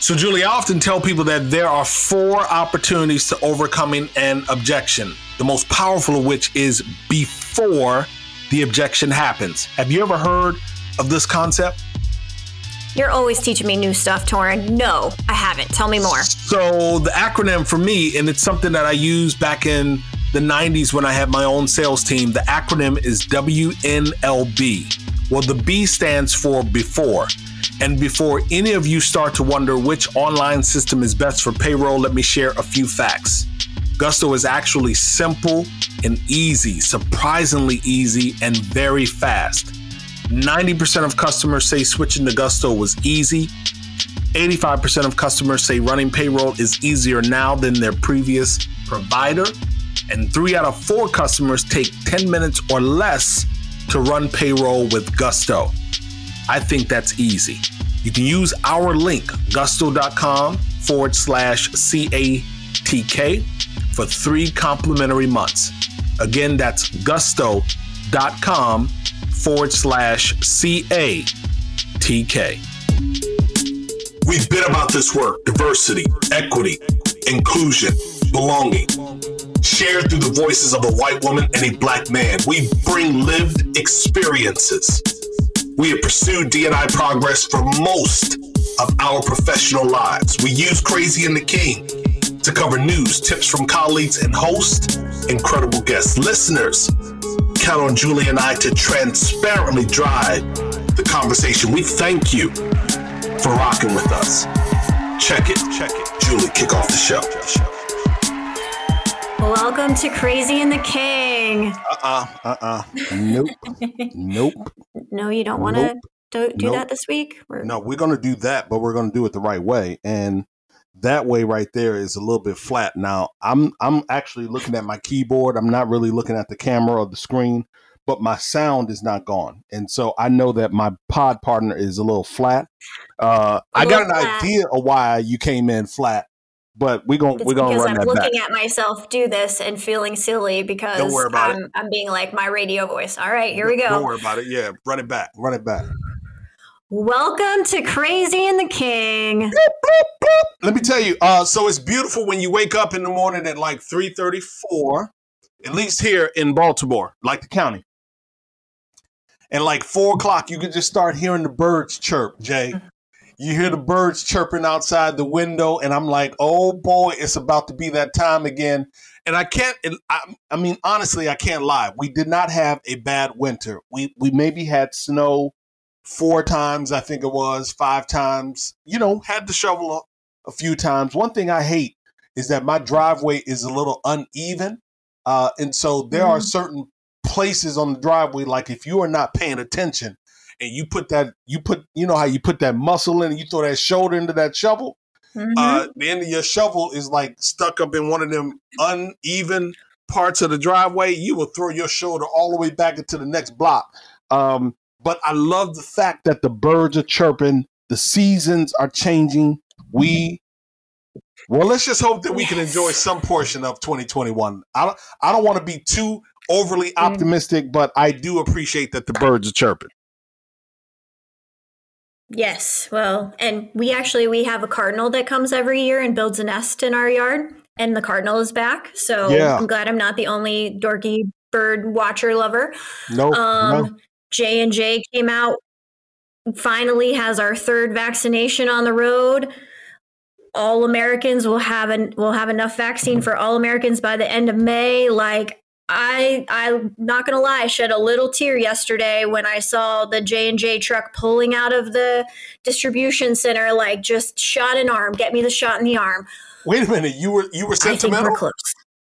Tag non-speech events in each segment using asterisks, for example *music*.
So, Julie, I often tell people that there are four opportunities to overcoming an objection, the most powerful of which is before the objection happens. Have you ever heard of this concept? You're always teaching me new stuff, Torin. No, I haven't. Tell me more. So, the acronym for me, and it's something that I used back in the 90s when I had my own sales team, the acronym is WNLB. Well, the B stands for before. And before any of you start to wonder which online system is best for payroll, let me share a few facts. Gusto is actually simple and easy, surprisingly easy and very fast. 90% of customers say switching to Gusto was easy. 85% of customers say running payroll is easier now than their previous provider. And three out of four customers take 10 minutes or less to run payroll with Gusto. I think that's easy. You can use our link, gusto.com forward slash CATK, for three complimentary months. Again, that's gusto.com forward slash CATK. We've been about this work diversity, equity, inclusion, belonging. Shared through the voices of a white woman and a black man, we bring lived experiences we have pursued D&I progress for most of our professional lives. We use Crazy and the King to cover news, tips from colleagues, and host incredible guests. Listeners, count on Julie and I to transparently drive the conversation. We thank you for rocking with us. Check it. Check it. Julie, kick off the show. Welcome to Crazy and the King. Uh uh-uh, uh. Uh uh. Nope. nope. No, you don't want to nope. do, do nope. that this week? Or? No, we're going to do that, but we're going to do it the right way. And that way right there is a little bit flat. Now, I'm I'm actually looking at my keyboard. I'm not really looking at the camera or the screen, but my sound is not gone. And so I know that my pod partner is a little flat. Uh, I got an flat. idea of why you came in flat but we're gonna we're gonna run I'm that looking back. at myself do this and feeling silly because don't worry about I'm, it. I'm being like my radio voice. All right, here we go. Don't worry about it. Yeah, run it back. Run it back. Welcome to Crazy and the King. Let me tell you. Uh, so it's beautiful when you wake up in the morning at like three thirty four, at least here in Baltimore, like the county. And like four o'clock, you can just start hearing the birds chirp, Jay. You hear the birds chirping outside the window, and I'm like, oh boy, it's about to be that time again. And I can't, I, I mean, honestly, I can't lie. We did not have a bad winter. We we maybe had snow four times, I think it was, five times. You know, had to shovel a, a few times. One thing I hate is that my driveway is a little uneven. Uh, and so there mm. are certain places on the driveway, like if you are not paying attention, and you put that you put you know how you put that muscle in and you throw that shoulder into that shovel? Mm-hmm. uh, the end of your shovel is like stuck up in one of them uneven parts of the driveway. You will throw your shoulder all the way back into the next block. Um, but i love the fact that the birds are chirping the seasons are changing. We well let's just hope that we can enjoy some portion of 2021 i don't i don't want to be too overly mm. optimistic but i do appreciate that the birds are chirping Yes. Well, and we actually we have a cardinal that comes every year and builds a nest in our yard and the cardinal is back. So yeah. I'm glad I'm not the only dorky bird watcher lover. Nope, um no. J and J came out finally has our third vaccination on the road. All Americans will have an will have enough vaccine for all Americans by the end of May. Like I I'm not gonna lie, I shed a little tear yesterday when I saw the J and J truck pulling out of the distribution center, like just shot an arm, get me the shot in the arm. Wait a minute, you were you were sentimental. We're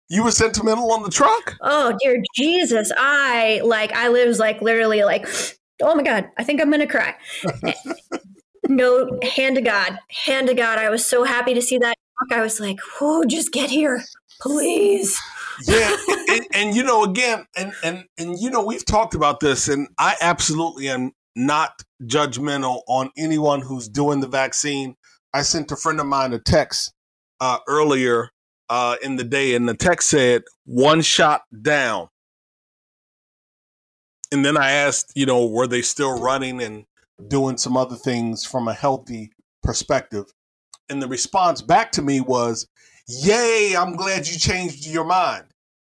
you were sentimental on the truck? Oh dear Jesus! I like I was like literally like, oh my god, I think I'm gonna cry. *laughs* no, hand to God, hand to God, I was so happy to see that truck. I was like, oh, just get here, please yeah, and, and, you know, again, and and and you know, we've talked about this, and I absolutely am not judgmental on anyone who's doing the vaccine. I sent a friend of mine a text uh, earlier uh, in the day, and the text said one shot down. And then I asked, you know, were they still running and doing some other things from a healthy perspective? and the response back to me was, "Yay! I'm glad you changed your mind."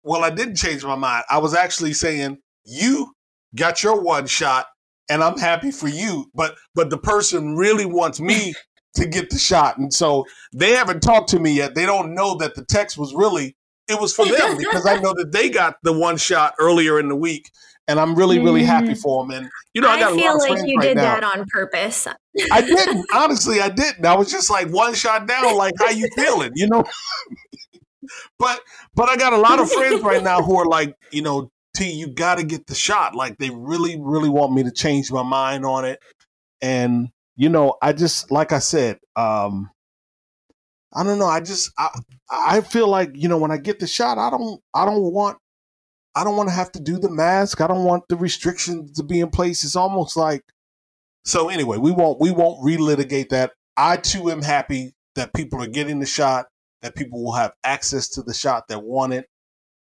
Well, I didn't change my mind. I was actually saying you got your one shot, and I'm happy for you. But but the person really wants me to get the shot, and so they haven't talked to me yet. They don't know that the text was really it was for them because I know that they got the one shot earlier in the week, and I'm really really happy Mm. for them. And you know, I, got a feel like you right did now. that on purpose. I didn't. Honestly, I didn't. I was just like one shot down, like how you feeling, you know? *laughs* but but I got a lot of friends right now *laughs* who are like, you know, T, you gotta get the shot. Like they really, really want me to change my mind on it. And, you know, I just like I said, um, I don't know. I just I I feel like, you know, when I get the shot, I don't I don't want I don't want to have to do the mask. I don't want the restrictions to be in place. It's almost like so anyway, we won't we won't relitigate that. I too am happy that people are getting the shot, that people will have access to the shot that want it.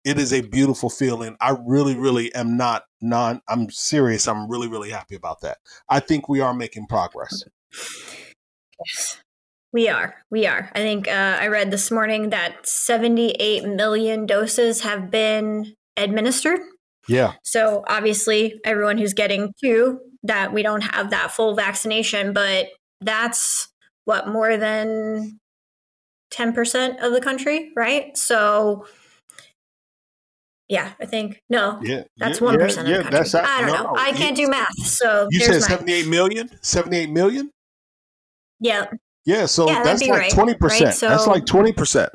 It is a beautiful feeling. I really, really am not non I'm serious. I'm really, really happy about that. I think we are making progress. Yes, we are. We are. I think uh, I read this morning that 78 million doses have been administered. Yeah. So obviously, everyone who's getting two, that we don't have that full vaccination, but that's what more than 10% of the country, right? So yeah, I think no, Yeah. that's one yeah, of the country. that's I don't no, know. I can't do math, so You said 78 million? 78 million? yeah. Yeah, so Yeah, that's like 20%. that's So- like 20%.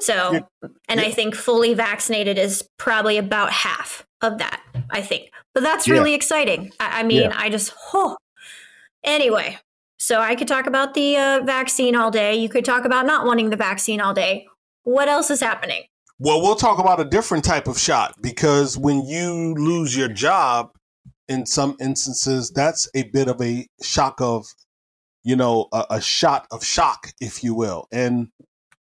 So, Yeah. and Yeah. I think fully vaccinated is probably about half of that, I think. But that's really exciting. I, I mean. I just, oh. Anyway, so I could talk about the uh, vaccine all day. You could talk about not wanting the vaccine all day. What else is happening? Well, we'll talk about a different type of shot because when you lose your job, in some instances, that's a bit of a shock of, you know, a, a shot of shock, if you will. And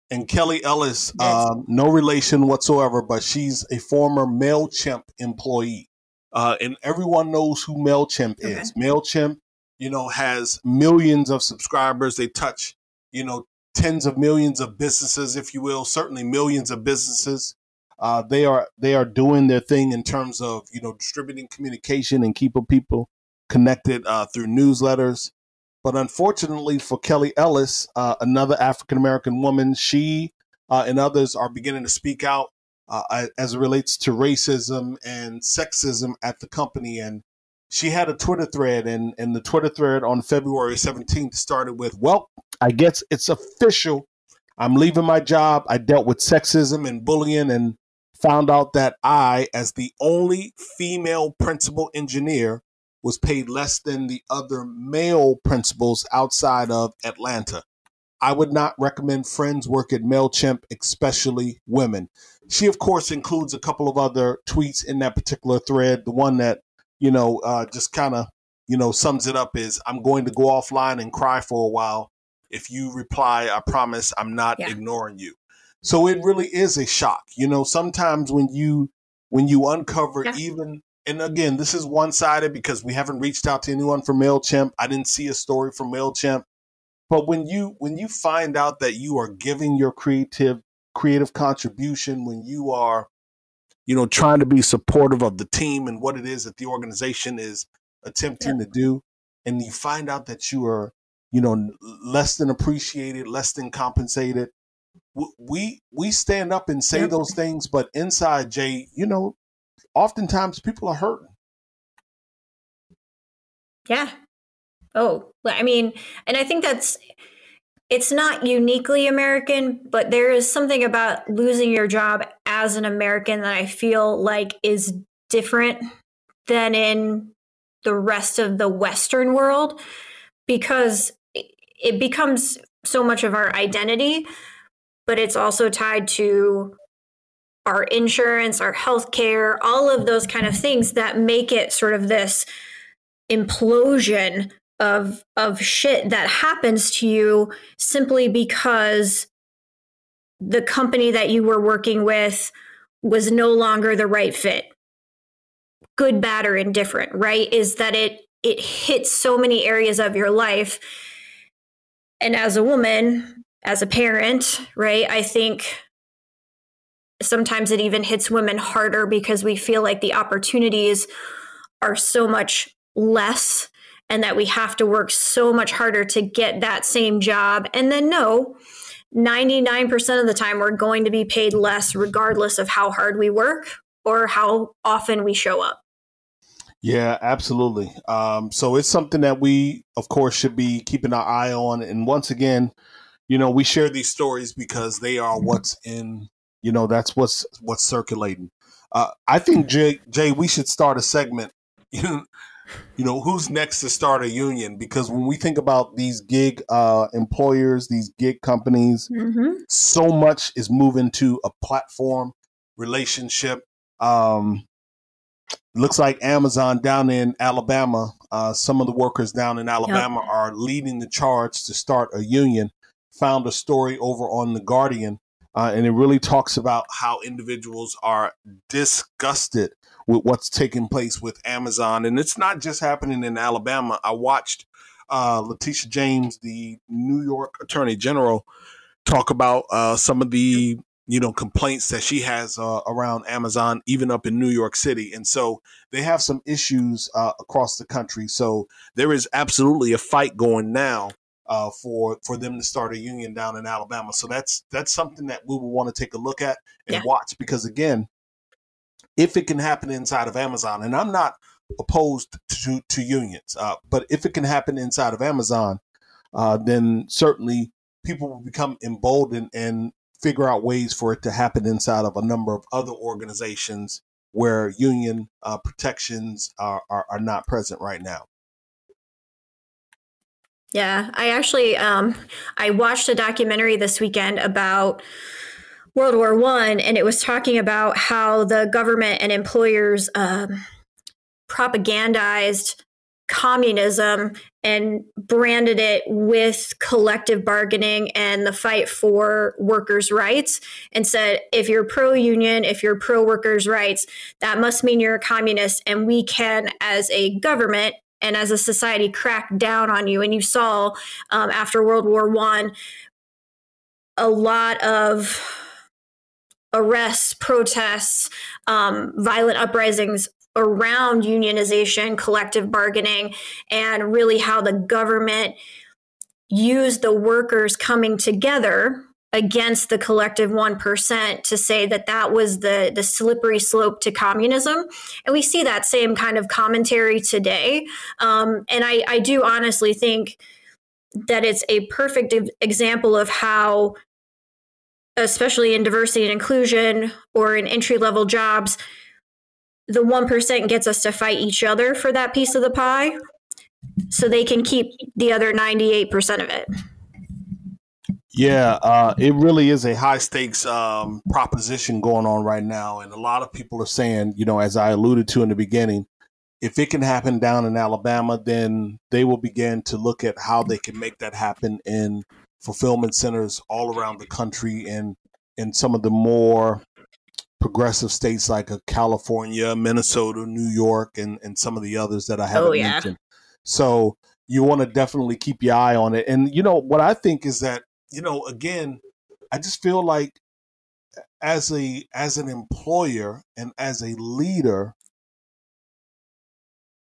and Kelly Ellis, um, no relation whatsoever, but she's a former Mailchimp employee, uh, and everyone knows who Mailchimp Okay. is. Mailchimp, you know, has millions of subscribers. They touch, you know, tens of millions of businesses, if you will, certainly millions of businesses. Uh, they are they are doing their thing in terms of you know distributing communication and keeping people connected uh, through newsletters. But unfortunately for Kelly Ellis, uh, another African American woman, she uh, and others are beginning to speak out uh, as it relates to racism and sexism at the company. And she had a Twitter thread, and, and the Twitter thread on February 17th started with, Well, I guess it's official. I'm leaving my job. I dealt with sexism and bullying and found out that I, as the only female principal engineer, was paid less than the other male principals outside of Atlanta. I would not recommend friends work at MailChimp, especially women. She, of course, includes a couple of other tweets in that particular thread. The one that, you know, uh, just kind of, you know, sums it up is I'm going to go offline and cry for a while. If you reply, I promise I'm not Yeah. ignoring you. So it really is a shock. You know, sometimes when you when you uncover Yeah. even and again, this is one sided because we haven't reached out to anyone from MailChimp. I didn't see a story from MailChimp. But when you when you find out that you are giving your creative creative contribution, when you are, you know, trying to be supportive of the team and what it is that the organization is attempting to do, and you find out that you are, you know, less than appreciated, less than compensated, we we stand up and say Yep. those things, but inside, Jay, you know, oftentimes people are hurting. Yeah. Oh, I mean, and I think that's it's not uniquely American, but there is something about losing your job as an American that I feel like is different than in the rest of the Western world because it- becomes so much of our identity, but it's also tied to our insurance, our health care, all of those kind of things that make it sort of this implosion of of shit that happens to you simply because the company that you were working with was no longer the right fit. Good bad or indifferent right? Is that it it hits so many areas of your life. And as a woman, as a parent, right, I think sometimes it even hits women harder because we feel like the opportunities are so much less and that we have to work so much harder to get that same job. And then, no, 99% of the time, we're going to be paid less regardless of how hard we work or how often we show up. Yeah, absolutely. Um, so it's something that we, of course, should be keeping our eye on. And once again, you know, we share these stories because they are what's in, you know, that's what's what's circulating. Uh, I think Jay, Jay, we should start a segment. *laughs* You know, who's next to start a union? Because when we think about these gig uh, employers, these gig companies, mm-hmm. so much is moving to a platform relationship. Um, looks like Amazon down in Alabama, uh, some of the workers down in Alabama yep. are leading the charge to start a union. Found a story over on The Guardian, uh, and it really talks about how individuals are disgusted with what's taking place with Amazon. And it's not just happening in Alabama. I watched uh, Letitia James, the New York Attorney General, talk about uh, some of the you know complaints that she has uh, around Amazon, even up in New York City, and so they have some issues uh, across the country. So there is absolutely a fight going now uh, for for them to start a union down in Alabama. So that's that's something that we will want to take a look at and yeah. watch because again, if it can happen inside of Amazon, and I'm not opposed to to unions, uh, but if it can happen inside of Amazon, uh, then certainly people will become emboldened and figure out ways for it to happen inside of a number of other organizations where union uh, protections are, are, are not present right now. Yeah, I actually um, I watched a documentary this weekend about World War One, and it was talking about how the government and employers um, propagandized communism and branded it with collective bargaining and the fight for workers' rights and said, if you're pro union, if you're pro workers' rights, that must mean you're a communist. And we can, as a government, and as a society crack down on you and you saw um, after world war one a lot of arrests protests um, violent uprisings around unionization, collective bargaining, and really how the government used the workers coming together against the collective 1% to say that that was the the slippery slope to communism. And we see that same kind of commentary today. Um, and I, I do honestly think that it's a perfect example of how especially in diversity and inclusion or in entry level jobs the 1% gets us to fight each other for that piece of the pie so they can keep the other 98% of it. Yeah, uh, it really is a high stakes um, proposition going on right now. And a lot of people are saying, you know, as I alluded to in the beginning, if it can happen down in Alabama, then they will begin to look at how they can make that happen in fulfillment centers all around the country and in some of the more progressive states like uh, California, Minnesota, New York, and, and some of the others that I haven't oh, yeah. mentioned. So you want to definitely keep your eye on it. And, you know, what I think is that, you know, again, I just feel like as a as an employer and as a leader,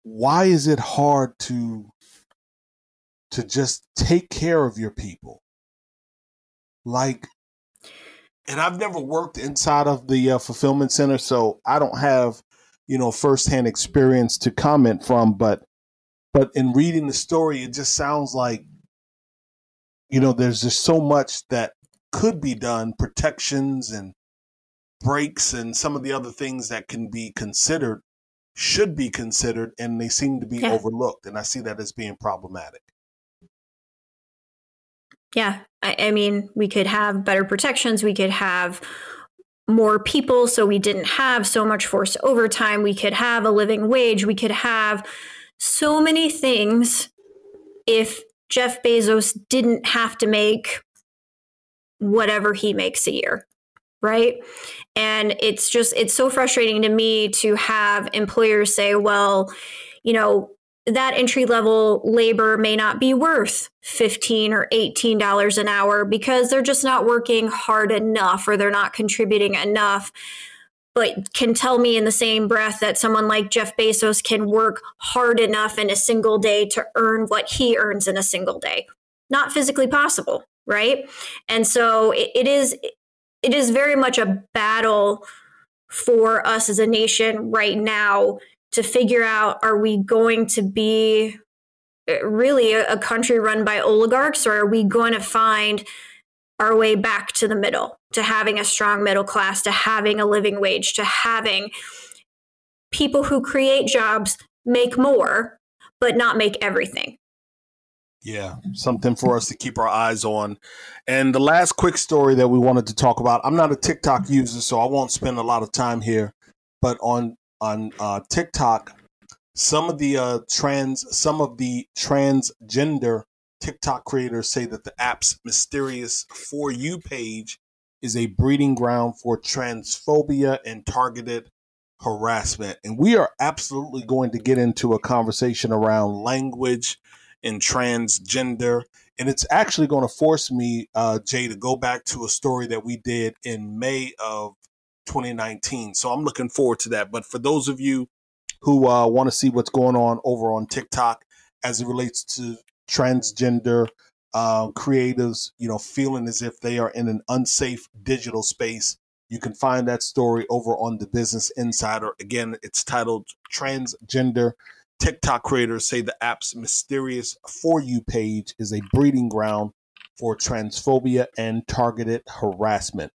why is it hard to to just take care of your people? Like and I've never worked inside of the uh, fulfillment center, so I don't have you know firsthand experience to comment from. But but in reading the story, it just sounds like you know there's just so much that could be done, protections and breaks and some of the other things that can be considered should be considered and they seem to be yeah. overlooked and i see that as being problematic yeah, I, I mean, we could have better protections. We could have more people so we didn't have so much forced overtime. We could have a living wage. We could have so many things if Jeff Bezos didn't have to make whatever he makes a year. Right. And it's just, it's so frustrating to me to have employers say, well, you know, that entry level labor may not be worth 15 or 18 dollars an hour because they're just not working hard enough or they're not contributing enough but can tell me in the same breath that someone like Jeff Bezos can work hard enough in a single day to earn what he earns in a single day. Not physically possible right? And so it, it is it is very much a battle for us as a nation right now to figure out are we going to be uh, really a, country run by oligarchs or are we going to find our way back to the middle to having a strong middle class to having a living wage to having people who create jobs make more but not make everything yeah, something for us to keep our eyes on. And the last quick story that we wanted to talk about. I'm not a TikTok user, so I won't spend a lot of time here. But on on uh, TikTok, some of the uh, trans, some of the transgender TikTok creators say that the app's mysterious for you page is a breeding ground for transphobia and targeted harassment. And we are absolutely going to get into a conversation around language and transgender. And it's actually going to force me, uh, Jay, to go back to a story that we did in May of 2019. So I'm looking forward to that. But for those of you who uh, want to see what's going on over on TikTok as it relates to transgender uh, creatives, you know, feeling as if they are in an unsafe digital space, you can find that story over on the Business Insider. Again, it's titled Transgender TikTok creators say the app's mysterious For You page is a breeding ground for transphobia and targeted harassment.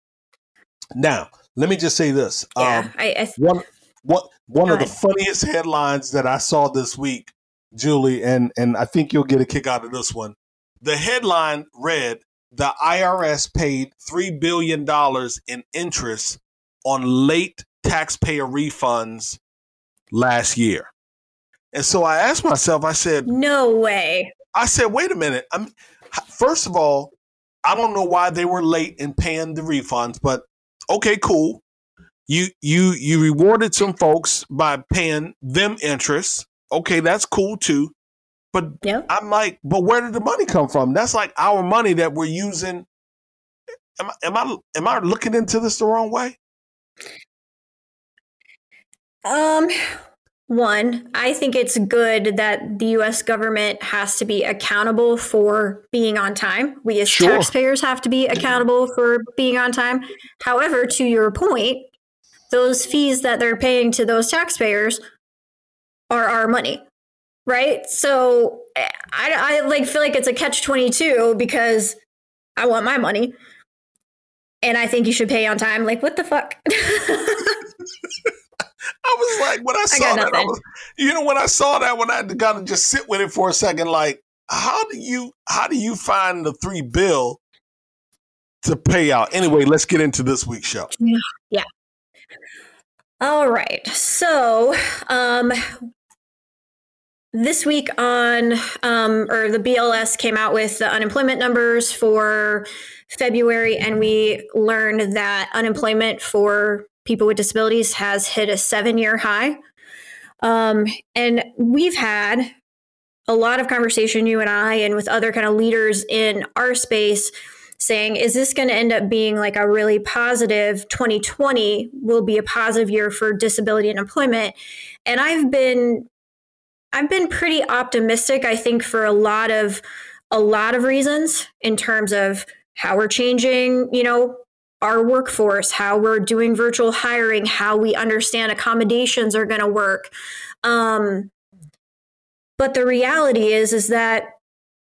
Now, let me just say this. Yeah, um, I, I, one one, one of the funniest headlines that I saw this week, Julie, and, and I think you'll get a kick out of this one. The headline read The IRS paid $3 billion in interest on late taxpayer refunds last year. And so I asked myself, I said, No way. I said, wait a minute. I'm first of all, I don't know why they were late in paying the refunds, but okay, cool. You you you rewarded some folks by paying them interest. Okay, that's cool too. But yep. I'm like, but where did the money come from? That's like our money that we're using. Am, am I am I looking into this the wrong way? Um, one, I think it's good that the US government has to be accountable for being on time. We as sure. taxpayers have to be accountable for being on time. However, to your point, those fees that they're paying to those taxpayers are our money. Right? So I, I like feel like it's a catch 22 because I want my money and I think you should pay on time. Like, what the fuck? *laughs* I was like, when I saw I that, I was, you know, when I saw that, when I had to kind of just sit with it for a second, like, how do you, how do you find the three bill to pay out? Anyway, let's get into this week's show. Yeah. All right. So, um, this week on, um, or the BLS came out with the unemployment numbers for February, and we learned that unemployment for people with disabilities has hit a seven year high. Um, and we've had a lot of conversation, you and I, and with other kind of leaders in our space saying, is this going to end up being like a really positive 2020 will be a positive year for disability and employment? And I've been I've been pretty optimistic, I think, for a lot of a lot of reasons in terms of how we're changing, you know, our workforce, how we're doing virtual hiring, how we understand accommodations are going to work. Um, but the reality is, is that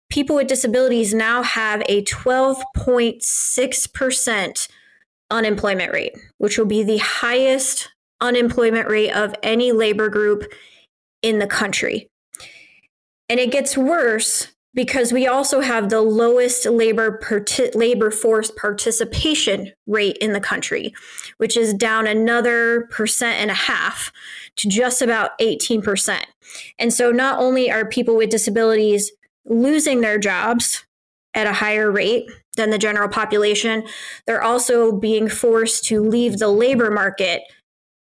people with disabilities now have a 12.6% unemployment rate, which will be the highest unemployment rate of any labor group in the country. And it gets worse because we also have the lowest labor labor force participation rate in the country, which is down another percent and a half to just about 18%. And so not only are people with disabilities losing their jobs at a higher rate than the general population, they're also being forced to leave the labor market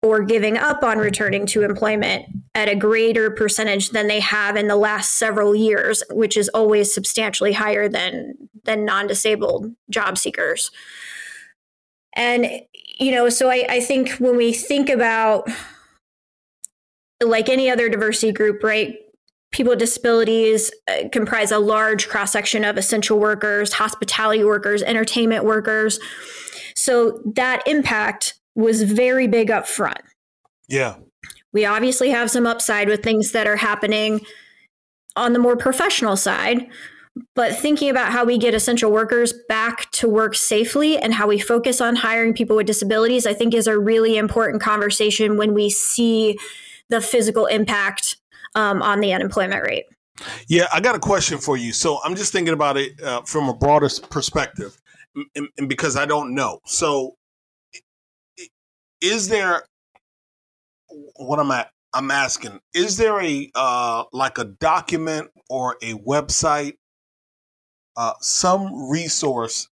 or giving up on returning to employment at a greater percentage than they have in the last several years, which is always substantially higher than than non-disabled job seekers. And you know, so I, I think when we think about like any other diversity group, right? People with disabilities uh, comprise a large cross section of essential workers, hospitality workers, entertainment workers. So that impact was very big up front. Yeah. We obviously have some upside with things that are happening on the more professional side, but thinking about how we get essential workers back to work safely and how we focus on hiring people with disabilities, I think is a really important conversation when we see the physical impact um, on the unemployment rate. Yeah, I got a question for you. So I'm just thinking about it uh, from a broader perspective, and, and because I don't know. So is there what I'm I I'm asking, is there a uh, like a document or a website, uh, some resource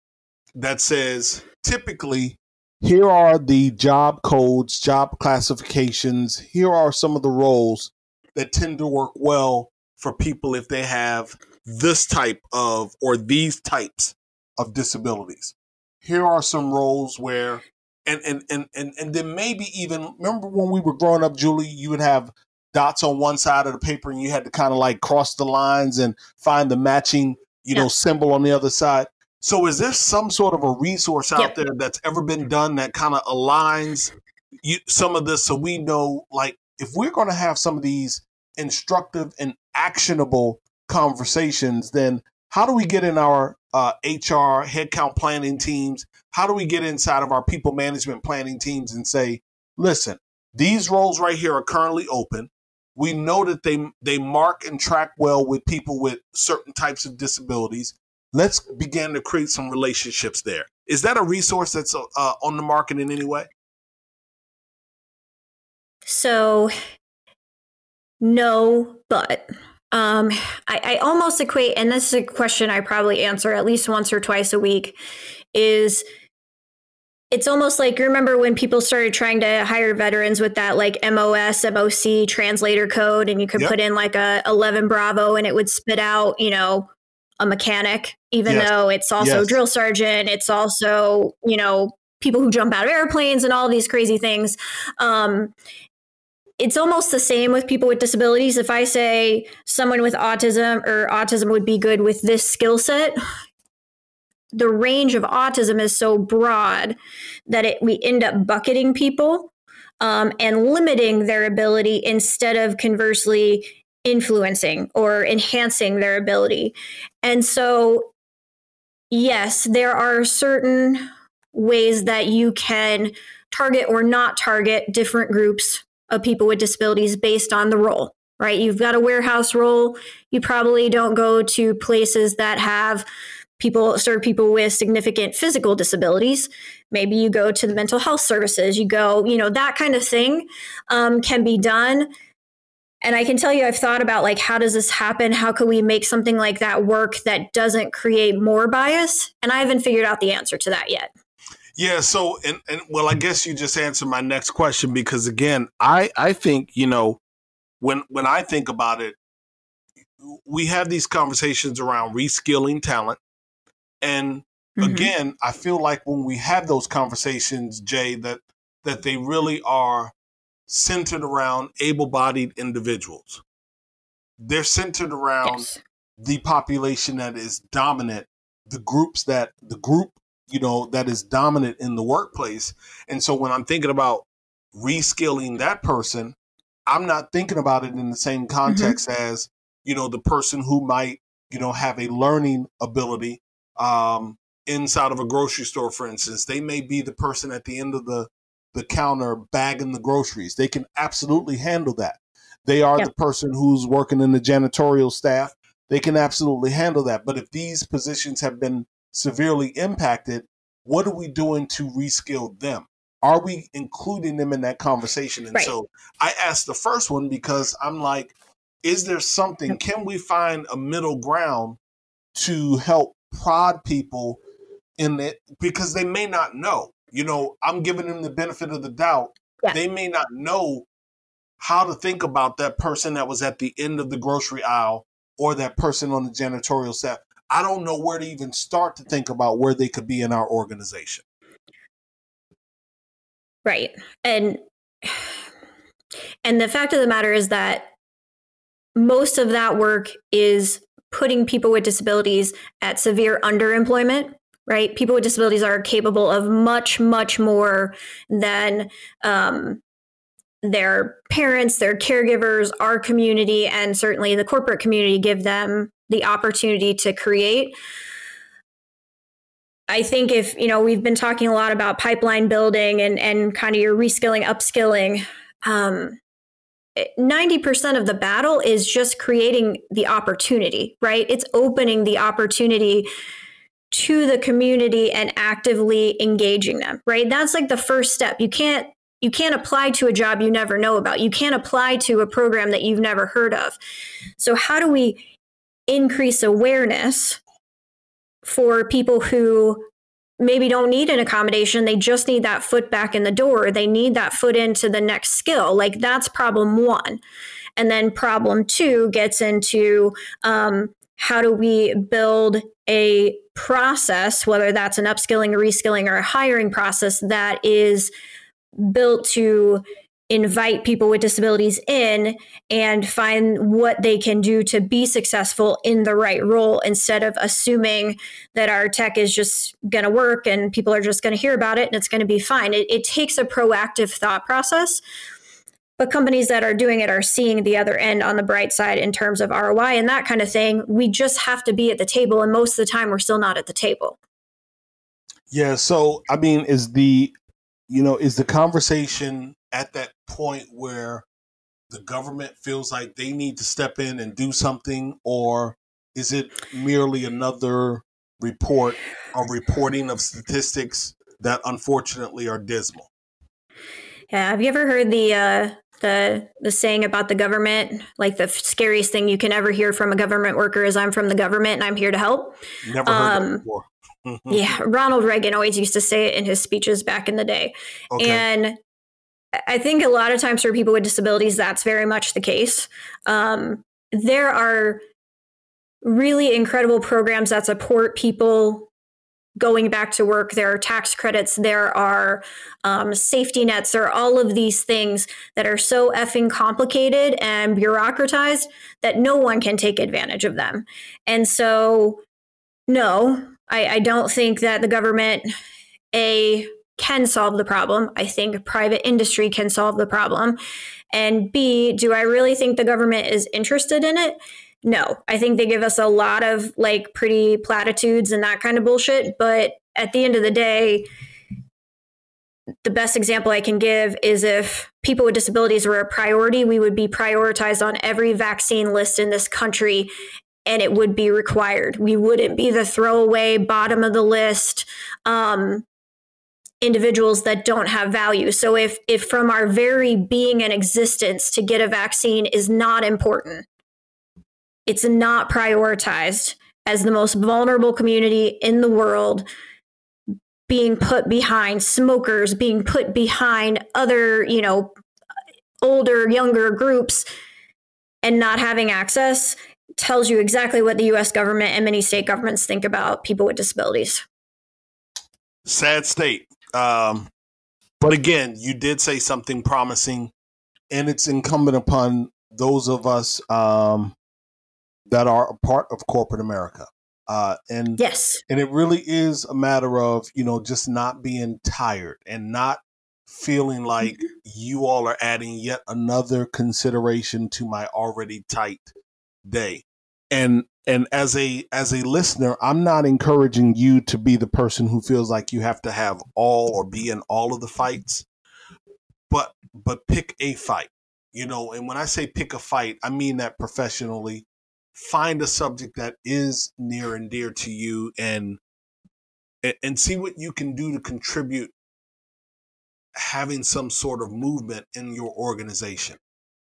that says typically here are the job codes, job classifications. Here are some of the roles that tend to work well for people if they have this type of or these types of disabilities. Here are some roles where and and and and, and then maybe even remember when we were growing up, Julie, you would have dots on one side of the paper and you had to kind of like cross the lines and find the matching, you yeah. know, symbol on the other side. So is there some sort of a resource out yep. there that's ever been done that kind of aligns you, some of this so we know like if we're going to have some of these instructive and actionable conversations, then how do we get in our uh, HR headcount planning teams? How do we get inside of our people management planning teams and say, listen, these roles right here are currently open. We know that they they mark and track well with people with certain types of disabilities. Let's begin to create some relationships there. Is that a resource that's uh, on the market in any way? So, no, but um, I, I almost equate, and this is a question I probably answer at least once or twice a week, is it's almost like you remember when people started trying to hire veterans with that like MOS, MOC translator code, and you could yep. put in like a 11 Bravo and it would spit out, you know, a mechanic, even yes. though it's also yes. drill sergeant, it's also, you know, people who jump out of airplanes and all these crazy things. Um, it's almost the same with people with disabilities. If I say someone with autism or autism would be good with this skill set, the range of autism is so broad that it, we end up bucketing people um, and limiting their ability instead of conversely influencing or enhancing their ability. And so, yes, there are certain ways that you can target or not target different groups of people with disabilities based on the role, right? You've got a warehouse role. You probably don't go to places that have people serve people with significant physical disabilities. Maybe you go to the mental health services. You go, you know, that kind of thing um, can be done. And I can tell you, I've thought about like, how does this happen? How can we make something like that work that doesn't create more bias? And I haven't figured out the answer to that yet. Yeah, so and, and well, I guess you just answered my next question because again, I I think you know when when I think about it, we have these conversations around reskilling talent, and mm-hmm. again, I feel like when we have those conversations, Jay, that that they really are centered around able-bodied individuals. They're centered around yes. the population that is dominant, the groups that the group you know, that is dominant in the workplace. And so when I'm thinking about reskilling that person, I'm not thinking about it in the same mm-hmm. context mm-hmm. as, you know, the person who might, you know, have a learning ability um, inside of a grocery store, for instance. They may be the person at the end of the, the counter bagging the groceries. They can absolutely handle that. They are yep. the person who's working in the janitorial staff. They can absolutely handle that. But if these positions have been severely impacted, what are we doing to reskill them? Are we including them in that conversation? And right. so I asked the first one because I'm like, is there something, can we find a middle ground to help prod people in it? Because they may not know. You know, I'm giving them the benefit of the doubt yeah. they may not know how to think about that person that was at the end of the grocery aisle or that person on the janitorial staff. I don't know where to even start to think about where they could be in our organization. Right. And and the fact of the matter is that most of that work is putting people with disabilities at severe underemployment right? People with disabilities are capable of much much more than um, their parents their caregivers our community and certainly the corporate community give them the opportunity to create. I think if you know we've been talking a lot about pipeline building and and kind of your reskilling upskilling um, 90% of the battle is just creating the opportunity, right? It's opening the opportunity to the community and actively engaging them, right? That's like the first step. You can't you can't apply to a job you never know about. You can't apply to a program that you've never heard of. So how do we increase awareness for people who maybe don't need an accommodation. They just need that foot back in the door. They need that foot into the next skill. Like that's problem one. And then problem two gets into um, how do we build a process, whether that's an upskilling, a reskilling, or a hiring process that is built to invite people with disabilities in and find what they can do to be successful in the right role instead of assuming that our tech is just going to work and people are just going to hear about it and it's going to be fine. It, it, takes a proactive thought process. But companies that are doing it are seeing the other end on the bright side in terms of ROI and that kind of thing. We just have to be at the table. And most of the time, we're still not at the table. Yeah. So, I mean, is the, you know, is the conversation at that point where the government feels like they need to step in and do something, or is it merely another report or reporting of statistics that unfortunately are dismal? Yeah, have you ever heard the uh, the the saying about the government? Like the scariest thing you can ever hear from a government worker is, "I'm from the government and I'm here to help." Never heard um, that before. *laughs* yeah, Ronald Reagan always used to say it in his speeches back in the day, okay. and I think a lot of times for people with disabilities, that's very much the case. Um, there are really incredible programs that support people going back to work. There are tax credits, there are um, safety nets, there are all of these things that are so effing complicated and bureaucratized that no one can take advantage of them. And so, no, I, I don't think that the government, A, can solve the problem. I think private industry can solve the problem. And B, do I really think the government is interested in it? No. I think they give us a lot of like pretty platitudes and that kind of bullshit. But at the end of the day, the best example I can give is if people with disabilities were a priority, we would be prioritized on every vaccine list in this country and it would be required. We wouldn't be the throwaway bottom of the list um, individuals that don't have value. So if if from our very being and existence to get a vaccine is not important, it's not prioritized as the most vulnerable community in the world being put behind smokers, being put behind other, you know, older, younger groups and not having access tells you exactly what the US government and many state governments think about people with disabilities. Sad state. Um, but again, you did say something promising, and it's incumbent upon those of us um, that are a part of corporate America. Uh, and yes, and it really is a matter of you know just not being tired and not feeling like mm-hmm. you all are adding yet another consideration to my already tight day. And and as a as a listener i'm not encouraging you to be the person who feels like you have to have all or be in all of the fights but but pick a fight you know? And when i say pick a fight i mean that professionally. Find a subject that is near and dear to you and and see what you can do to contribute having some sort of movement in your organization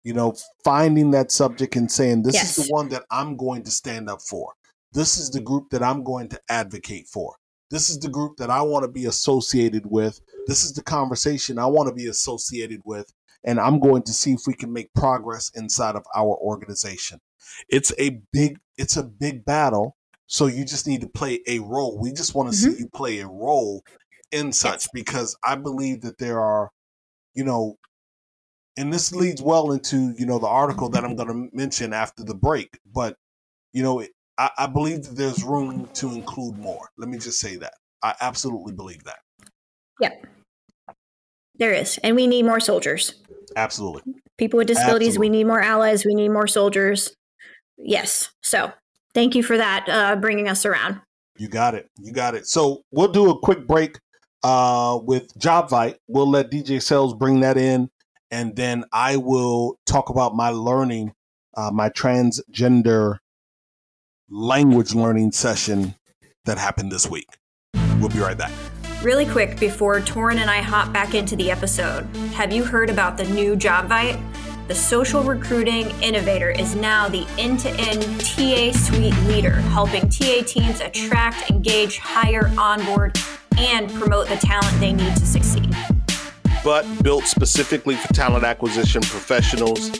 you know, finding that subject and saying, this yes. is the one that I'm going to stand up for. This is the group that I'm going to advocate for. This is the group that I want to be associated with. This is the conversation I want to be associated with. And I'm going to see if we can make progress inside of our organization. It's a big, it's a big battle. So you just need to play a role. We just want to Mhm. see you play a role in such because I believe that there are, you know, and this leads well into you know the article that I'm going to mention after the break. But you know, it, I, I believe that there's room to include more. Let me just say that I absolutely believe that. Yep. There is. And we need more soldiers. Absolutely. People with disabilities, Absolutely. we need more allies, we need more soldiers. Yes. So thank you for that, uh, bringing us around. You got it. You got it. So we'll do a quick break uh, with JobVite. We'll let DJ Cellz bring that in, and then I will talk about my learning, uh, my transgender language learning session that happened this week. We'll be right back. Really quick before Torin and I hop back into the episode, have you heard about the new JobVite? The social recruiting innovator is now the end to end TA suite leader, helping TA teams attract, engage, hire, onboard, and promote the talent they need to succeed. But built specifically for talent acquisition professionals.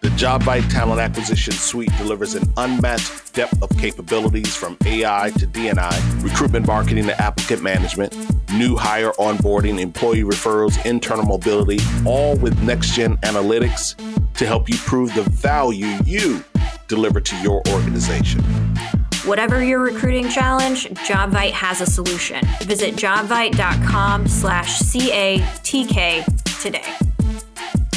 The JobVite Talent Acquisition Suite delivers an unmatched depth of capabilities from AI to DNI, recruitment marketing to applicant management, new hire onboarding, employee referrals, internal mobility, all with next gen analytics to help you prove the value you deliver to your organization. Whatever your recruiting challenge, JobVite has a solution. Visit jobvite.com slash CATK today.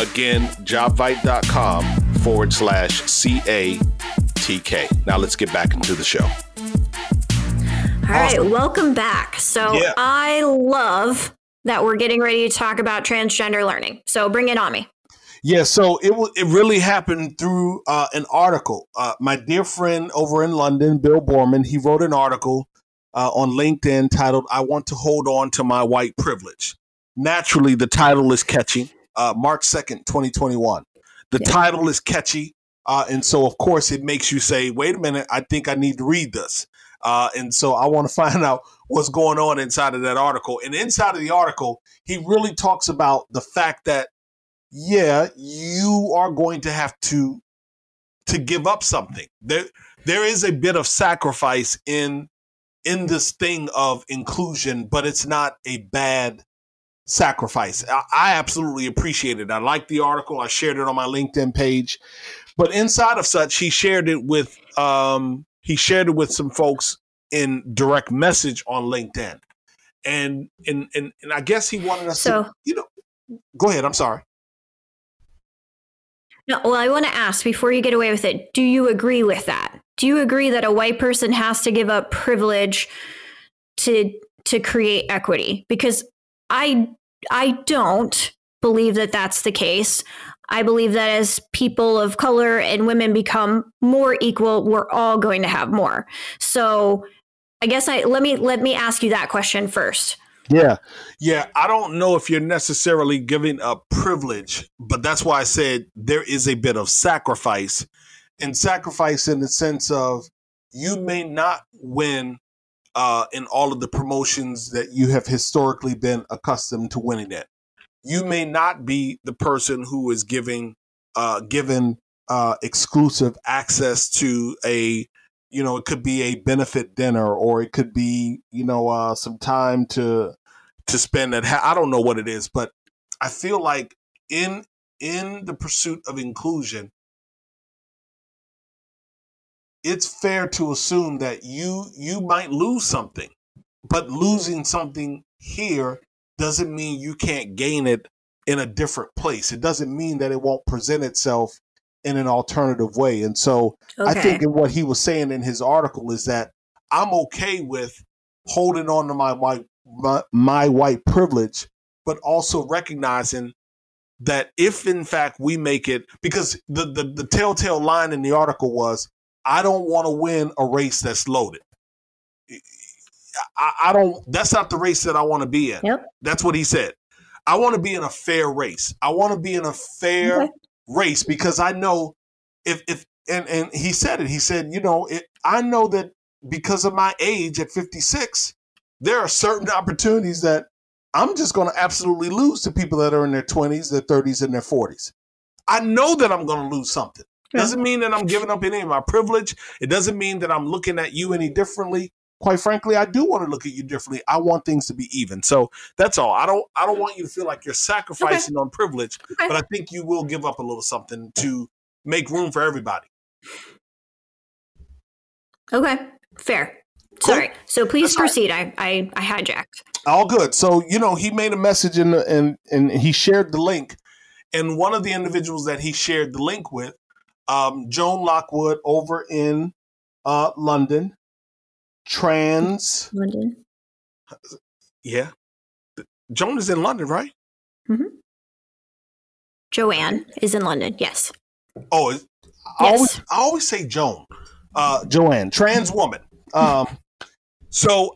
Again, jobvite.com forward slash CATK. Now let's get back into the show. All right, Awesome. welcome back. So Yeah. I love that we're getting ready to talk about transgender learning. So bring it on me. Yeah, so it wa- it really happened through uh, an article. Uh, my dear friend over in London, Bill Boorman, he wrote an article uh, on LinkedIn titled "I Want to Hold On to My White Privilege." Naturally, the title is catchy. Uh, March second, twenty twenty one. The Yeah. title is catchy, uh, and so of course it makes you say, "Wait a minute, I think I need to read this." Uh, and so I want to *laughs* find out what's going on inside of that article. And inside of the article, he really talks about the fact that yeah, you are going to have to to give up something. There there is a bit of sacrifice in in this thing of inclusion, but it's not a bad sacrifice. I, I absolutely appreciate it. I like the article. I shared it on my LinkedIn page. But inside of such, he shared it with um he shared it with some folks in direct message on LinkedIn. And and and, and I guess he wanted us So- to, you know, go ahead. I'm sorry. No, well, I want to ask before you get away with it, do you agree with that? Do you agree that a white person has to give up privilege to to create equity? Because I I don't believe that that's the case. I believe that as people of color and women become more equal, we're all going to have more. So, I guess I let me let me ask you that question first. Yeah. Yeah. I don't know if you're necessarily giving up privilege, but that's why I said there is a bit of sacrifice and sacrifice in the sense of you may not win uh, in all of the promotions that you have historically been accustomed to winning at. You may not be the person who is giving, uh, given uh, exclusive access to a, you know, it could be a benefit dinner or it could be, you know, uh, some time to to spend that ha- I don't know what it is, but I feel like in in the pursuit of inclusion, it's fair to assume that you you might lose something, but losing something here doesn't mean you can't gain it in a different place. It doesn't mean that it won't present itself in an alternative way. And so I think in what he was saying in his article is that I'm okay with holding on to my white my, my white privilege, but also recognizing that if in fact we make it because the, the the telltale line in the article was I don't want to win a race that's loaded. I, I don't that's not the race that I want to be in. Yep. That's what he said. I want to be in a fair race. I want to be in a fair Okay. race because I know if if and and he said it. He said, you know, it, I know that because of my age at 56, there are certain opportunities that I'm just going to absolutely lose to people that are in their 20s, their 30s, and their 40s. I know that I'm going to lose something. Doesn't mean that I'm giving up any of my privilege. It doesn't mean that I'm looking at you any differently. Quite frankly, I do want to look at you differently. I want things to be even. So that's all. I don't I don't want you to feel like you're sacrificing okay. on privilege, okay. but I think you will give up a little something to make room for everybody. Okay. Fair. Cool. Sorry. So please That's proceed. Right. I, I I hijacked. All good. So you know he made a message and and and he shared the link, and one of the individuals that he shared the link with, um, Joan Lockwood over in uh, London, trans London. Yeah, Joan is in London, right? Mm-hmm. Joanne is in London. Yes. Oh, I yes. always I always say Joan. Uh, Joanne, trans woman. Um, so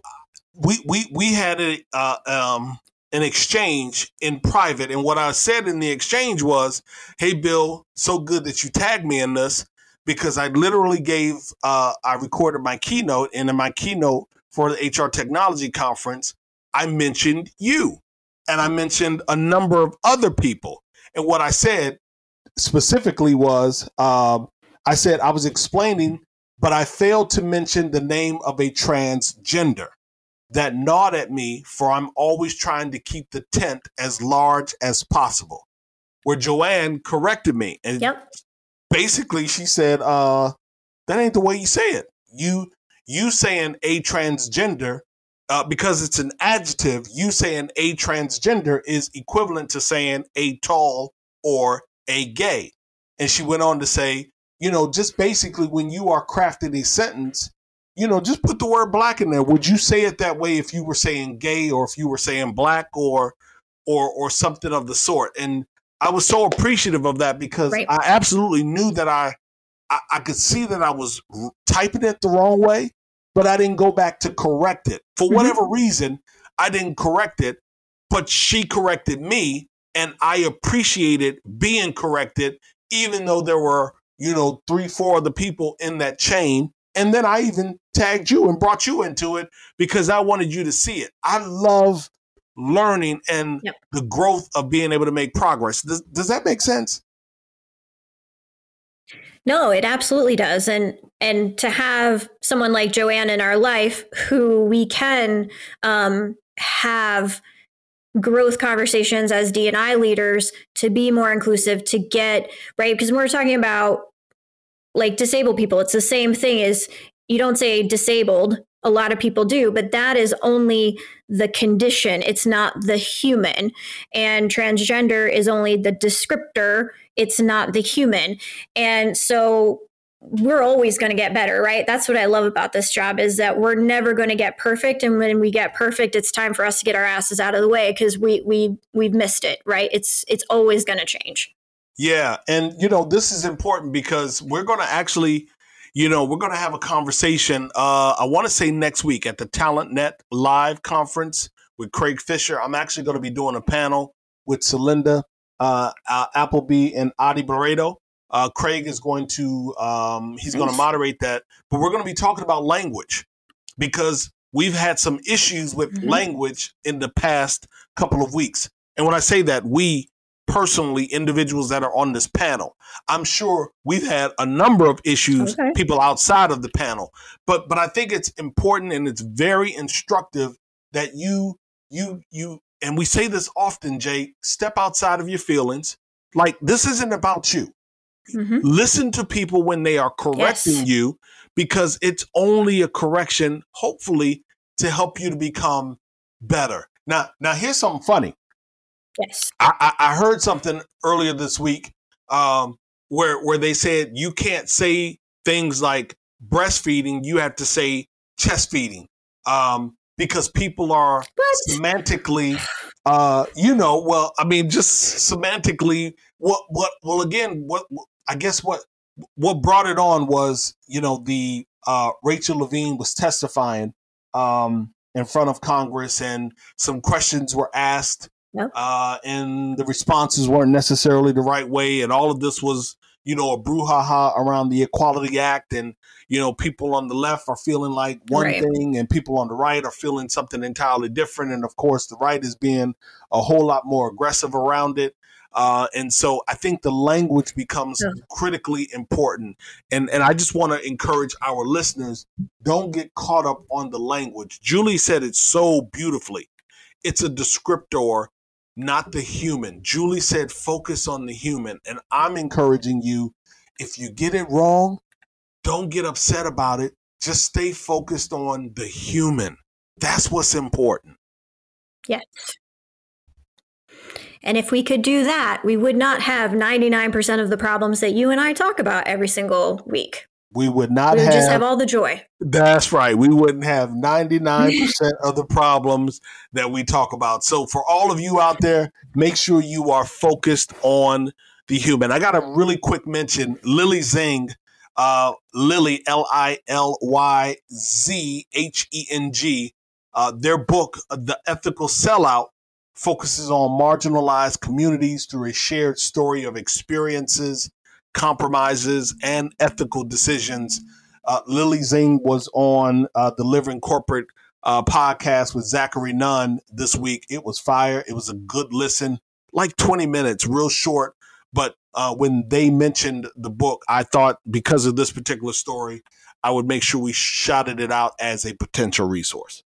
we we we had a uh, um, an exchange in private, and what I said in the exchange was, "Hey, Bill, so good that you tagged me in this." Because I literally gave, uh, I recorded my keynote, and in my keynote for the HR Technology Conference, I mentioned you, and I mentioned a number of other people. And what I said specifically was, um, I said I was explaining but I failed to mention the name of a transgender that gnawed at me for I'm always trying to keep the tent as large as possible. Where Joanne corrected me. And yep. basically she said, uh, that ain't the way you say it. You you saying a transgender, uh, because it's an adjective, you saying a transgender is equivalent to saying a tall or a gay. And she went on to say, you know, just basically when you are crafting a sentence, you know, just put the word black in there. Would you say it that way if you were saying gay or if you were saying black or or or something of the sort? And I was so appreciative of that because right. I absolutely knew that I, I I could see that I was typing it the wrong way, but I didn't go back to correct it. For mm-hmm. whatever reason, I didn't correct it, but she corrected me and I appreciated being corrected even though there were you know, three, four of the people in that chain. And then I even tagged you and brought you into it because I wanted you to see it. I love learning and yep. the growth of being able to make progress. Does, does that make sense? No, it absolutely does. And and to have someone like Joanne in our life who we can um, have growth conversations as D&I leaders to be more inclusive, to get right because we're talking about like disabled people, it's the same thing as you don't say disabled. A lot of people do, but that is only the condition. It's not the human. And transgender is only the descriptor. It's not the human. And so we're always going to get better right? That's what i love about this job is that we're never going to get perfect and when we get perfect it's time for us to get our asses out of the way because we we we've missed it right? It's it's always going to change. Yeah and you know this is important because we're going to actually you know we're going to have a conversation uh i want to say next week at the talent net live conference with craig fisher. I'm actually going to be doing a panel with celinda uh appleby and adi barreto uh, Craig is going to um, he's going to moderate that, but we're going to be talking about language because we've had some issues with mm-hmm. language in the past couple of weeks. And when I say that, we personally, individuals that are on this panel, I'm sure we've had a number of issues, okay. people outside of the panel. But but I think it's important and it's very instructive that you you you and we say this often, Jay, step outside of your feelings. Like this isn't about you. Mm-hmm. Listen to people when they are correcting yes. you because it's only a correction, hopefully, to help you to become better. Now, now here's something funny. Yes. I, I, heard something earlier this week um, where where they said you can't say things like breastfeeding, you have to say chest feeding. Um, because people are what? semantically uh you know well i mean just semantically what what well again what I guess what what brought it on was you know the uh, Rachel Levine was testifying um, in front of Congress, and some questions were asked, uh, and the responses weren't necessarily the right way, and all of this was you know, a brouhaha around the Equality Act, and you know, people on the left are feeling like one Right. thing, and people on the right are feeling something entirely different. And of course, the right is being a whole lot more aggressive around it. Uh, and so I think the language becomes Yeah. critically important. And and I just want to encourage our listeners, don't get caught up on the language. Julie said it so beautifully. It's a descriptor, not the human. Julie said focus on the human. And I'm encouraging you, if you get it wrong, don't get upset about it. Just stay focused on the human. That's what's important. Yes. And if we could do that, we would not have 99% of the problems that you and I talk about every single week. We would not We would have just have all the joy. That's right. We wouldn't have 99% *laughs* of the problems that we talk about. So, for all of you out there, make sure you are focused on the human. I got a really quick mention Lily Zheng, uh, Lily, L I L Y Z H E N G. Uh, their book, The Ethical Sellout, focuses on marginalized communities through a shared story of experiences, compromises, and ethical decisions. Uh, Lily Zheng was on uh, the Living Corporate uh, podcast with Zachary Nunn this week. It was fire. It was a good listen, like 20 minutes, real short. But uh, when they mentioned the book, I thought because of this particular story, I would make sure we shouted it out as a potential resource.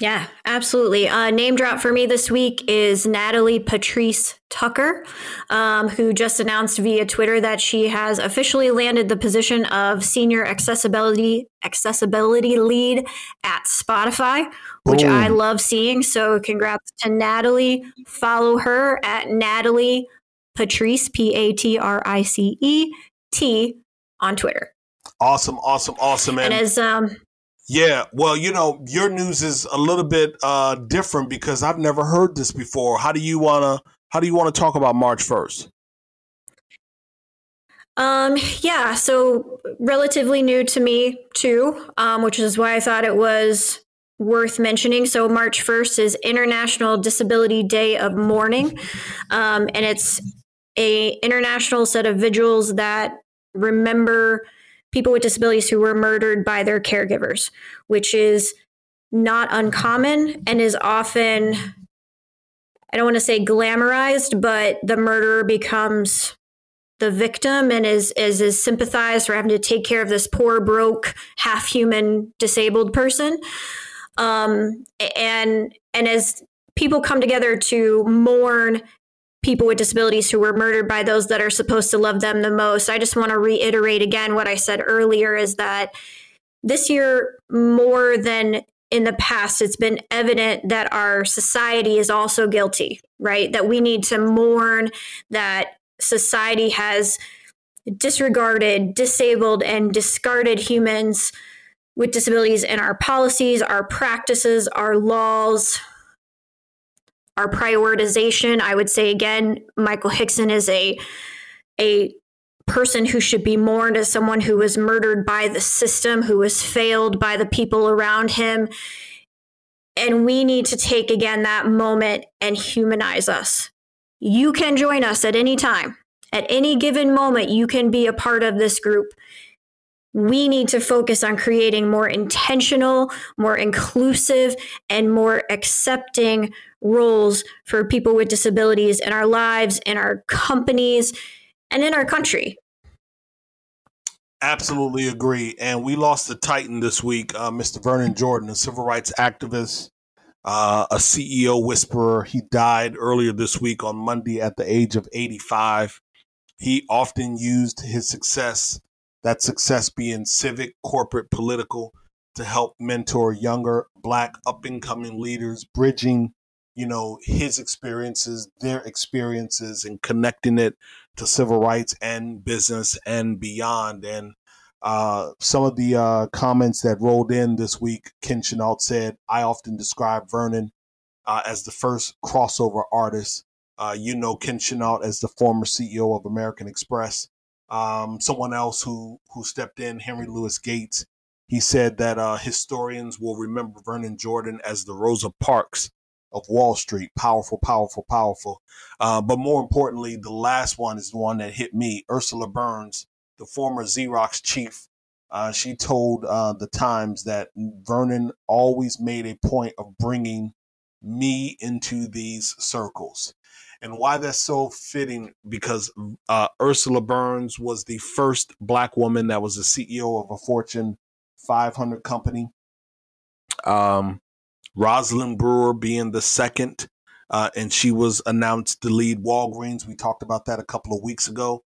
Yeah, absolutely. Uh, name drop for me this week is Natalie Patrice Tucker, um, who just announced via Twitter that she has officially landed the position of senior accessibility accessibility lead at Spotify, which Boom. I love seeing. So, congrats to Natalie. Follow her at Natalie Patrice P A T R I C E T on Twitter. Awesome, awesome, awesome. And And as um, yeah, well, you know, your news is a little bit uh, different because I've never heard this before. How do you wanna How do you want to talk about March first? Um, yeah, so relatively new to me too, um, which is why I thought it was worth mentioning. So March 1st is International Disability Day of Mourning. Um, and it's a international set of vigils that remember people with disabilities who were murdered by their caregivers, which is not uncommon and is often I don't want to say glamorized, but the murderer becomes the victim and is is is sympathized for having to take care of this poor broke half human disabled person. Um and and as people come together to mourn people with disabilities who were murdered by those that are supposed to love them the most. I just want to reiterate again what i said earlier is that this year more than in the past it's been evident that our society is also guilty right? That we need to mourn that society has disregarded, disabled, and discarded humans with disabilities in our policies, our practices, our laws, our prioritization. I would say again, Michael Hickson is a a person who should be mourned as someone who was murdered by the system, who was failed by the people around him. And we need to take again that moment and humanize us. You can join us at any time. At any given moment, you can be a part of this group. We need to focus on creating more intentional, more inclusive, and more accepting roles for people with disabilities in our lives, in our companies, and in our country. Absolutely agree. And we lost a titan this week, uh, Mr. Vernon Jordan, a civil rights activist, uh, a CEO whisperer. He died earlier this week on Monday at the age of 85. He often used his success, that success being civic, corporate, political, to help mentor younger black up and coming leaders, bridging, you know, his experiences, their experiences, and connecting it to civil rights and business and beyond. And uh, some of the uh, comments that rolled in this week, Ken Chenault said, I often describe Vernon uh, as the first crossover artist. Uh, you know Ken Chenault as the former CEO of American Express. Um, someone else who who stepped in, Henry Louis Gates, he said that uh, historians will remember Vernon Jordan as the Rosa Parks of Wall Street. Powerful, powerful, powerful. Uh, but more importantly, the last one is the one that hit me. Ursula Burns, the former Xerox chief, uh, she told uh, the Times that Vernon always made a point of bringing me into these circles. And why that's so fitting because uh, Ursula Burns was the first black woman that was the CEO of a Fortune 500 company. Um, Rosalind Brewer being the second, uh, and she was announced to lead Walgreens. We talked about that a couple of weeks ago.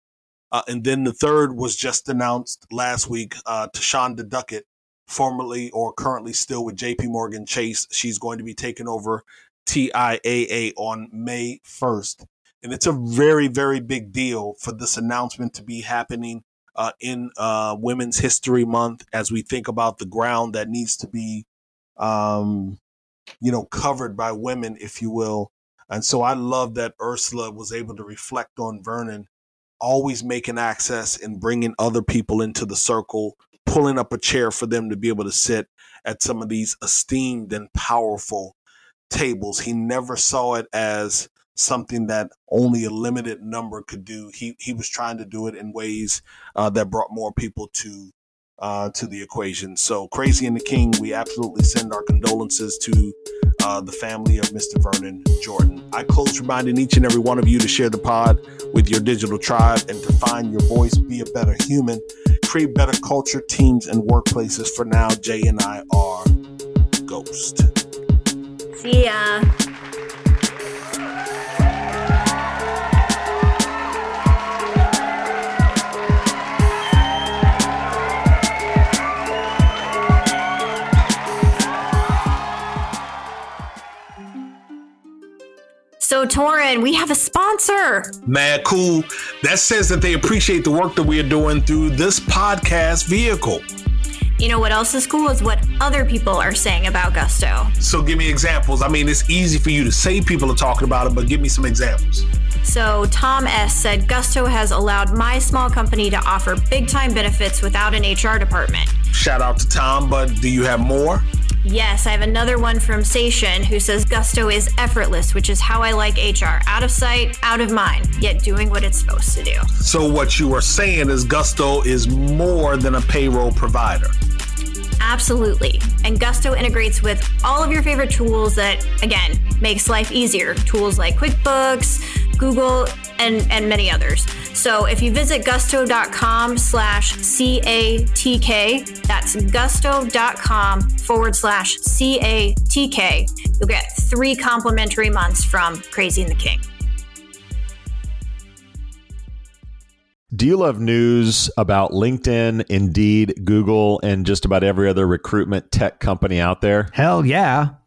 Uh, and then the third was just announced last week, uh, Thasunda Duckett, formerly or currently still with JP Morgan Chase. She's going to be taking over TIAA on May 1st. And it's a very, very big deal for this announcement to be happening uh, in uh, Women's History Month as we think about the ground that needs to be, um, you know, covered by women, if you will. And so I love that Ursula was able to reflect on Vernon, always making access and bringing other people into the circle, pulling up a chair for them to be able to sit at some of these esteemed and powerful tables. He never saw it as something that only a limited number could do. He he was trying to do it in ways uh, that brought more people to uh, to the equation. So crazy and the king, we absolutely send our condolences to uh, the family of Mr. Vernon Jordan. I close reminding each and every one of you to share the pod with your digital tribe and to find your voice, be a better human, create better culture, teams, and workplaces. For now, Jay and I are Ghost. See ya. So, Torin, we have a sponsor. Man, cool. That says that they appreciate the work that we are doing through this podcast vehicle. You know what else is cool is what other people are saying about Gusto. So give me examples. I mean, it's easy for you to say people are talking about it, but give me some examples. So Tom S said Gusto has allowed my small company to offer big time benefits without an HR department. Shout out to Tom, but do you have more? Yes, I have another one from Sation who says Gusto is effortless, which is how I like HR. Out of sight, out of mind, yet doing what it's supposed to do. So what you are saying is Gusto is more than a payroll provider. Absolutely. And Gusto integrates with all of your favorite tools that, again, makes life easier. Tools like QuickBooks, Google, and, and many others. So if you visit gusto.com slash CATK, that's gusto.com forward slash CATK, you'll get three complimentary months from Crazy and the King. Do you love news about LinkedIn, Indeed, Google, and just about every other recruitment tech company out there? Hell yeah.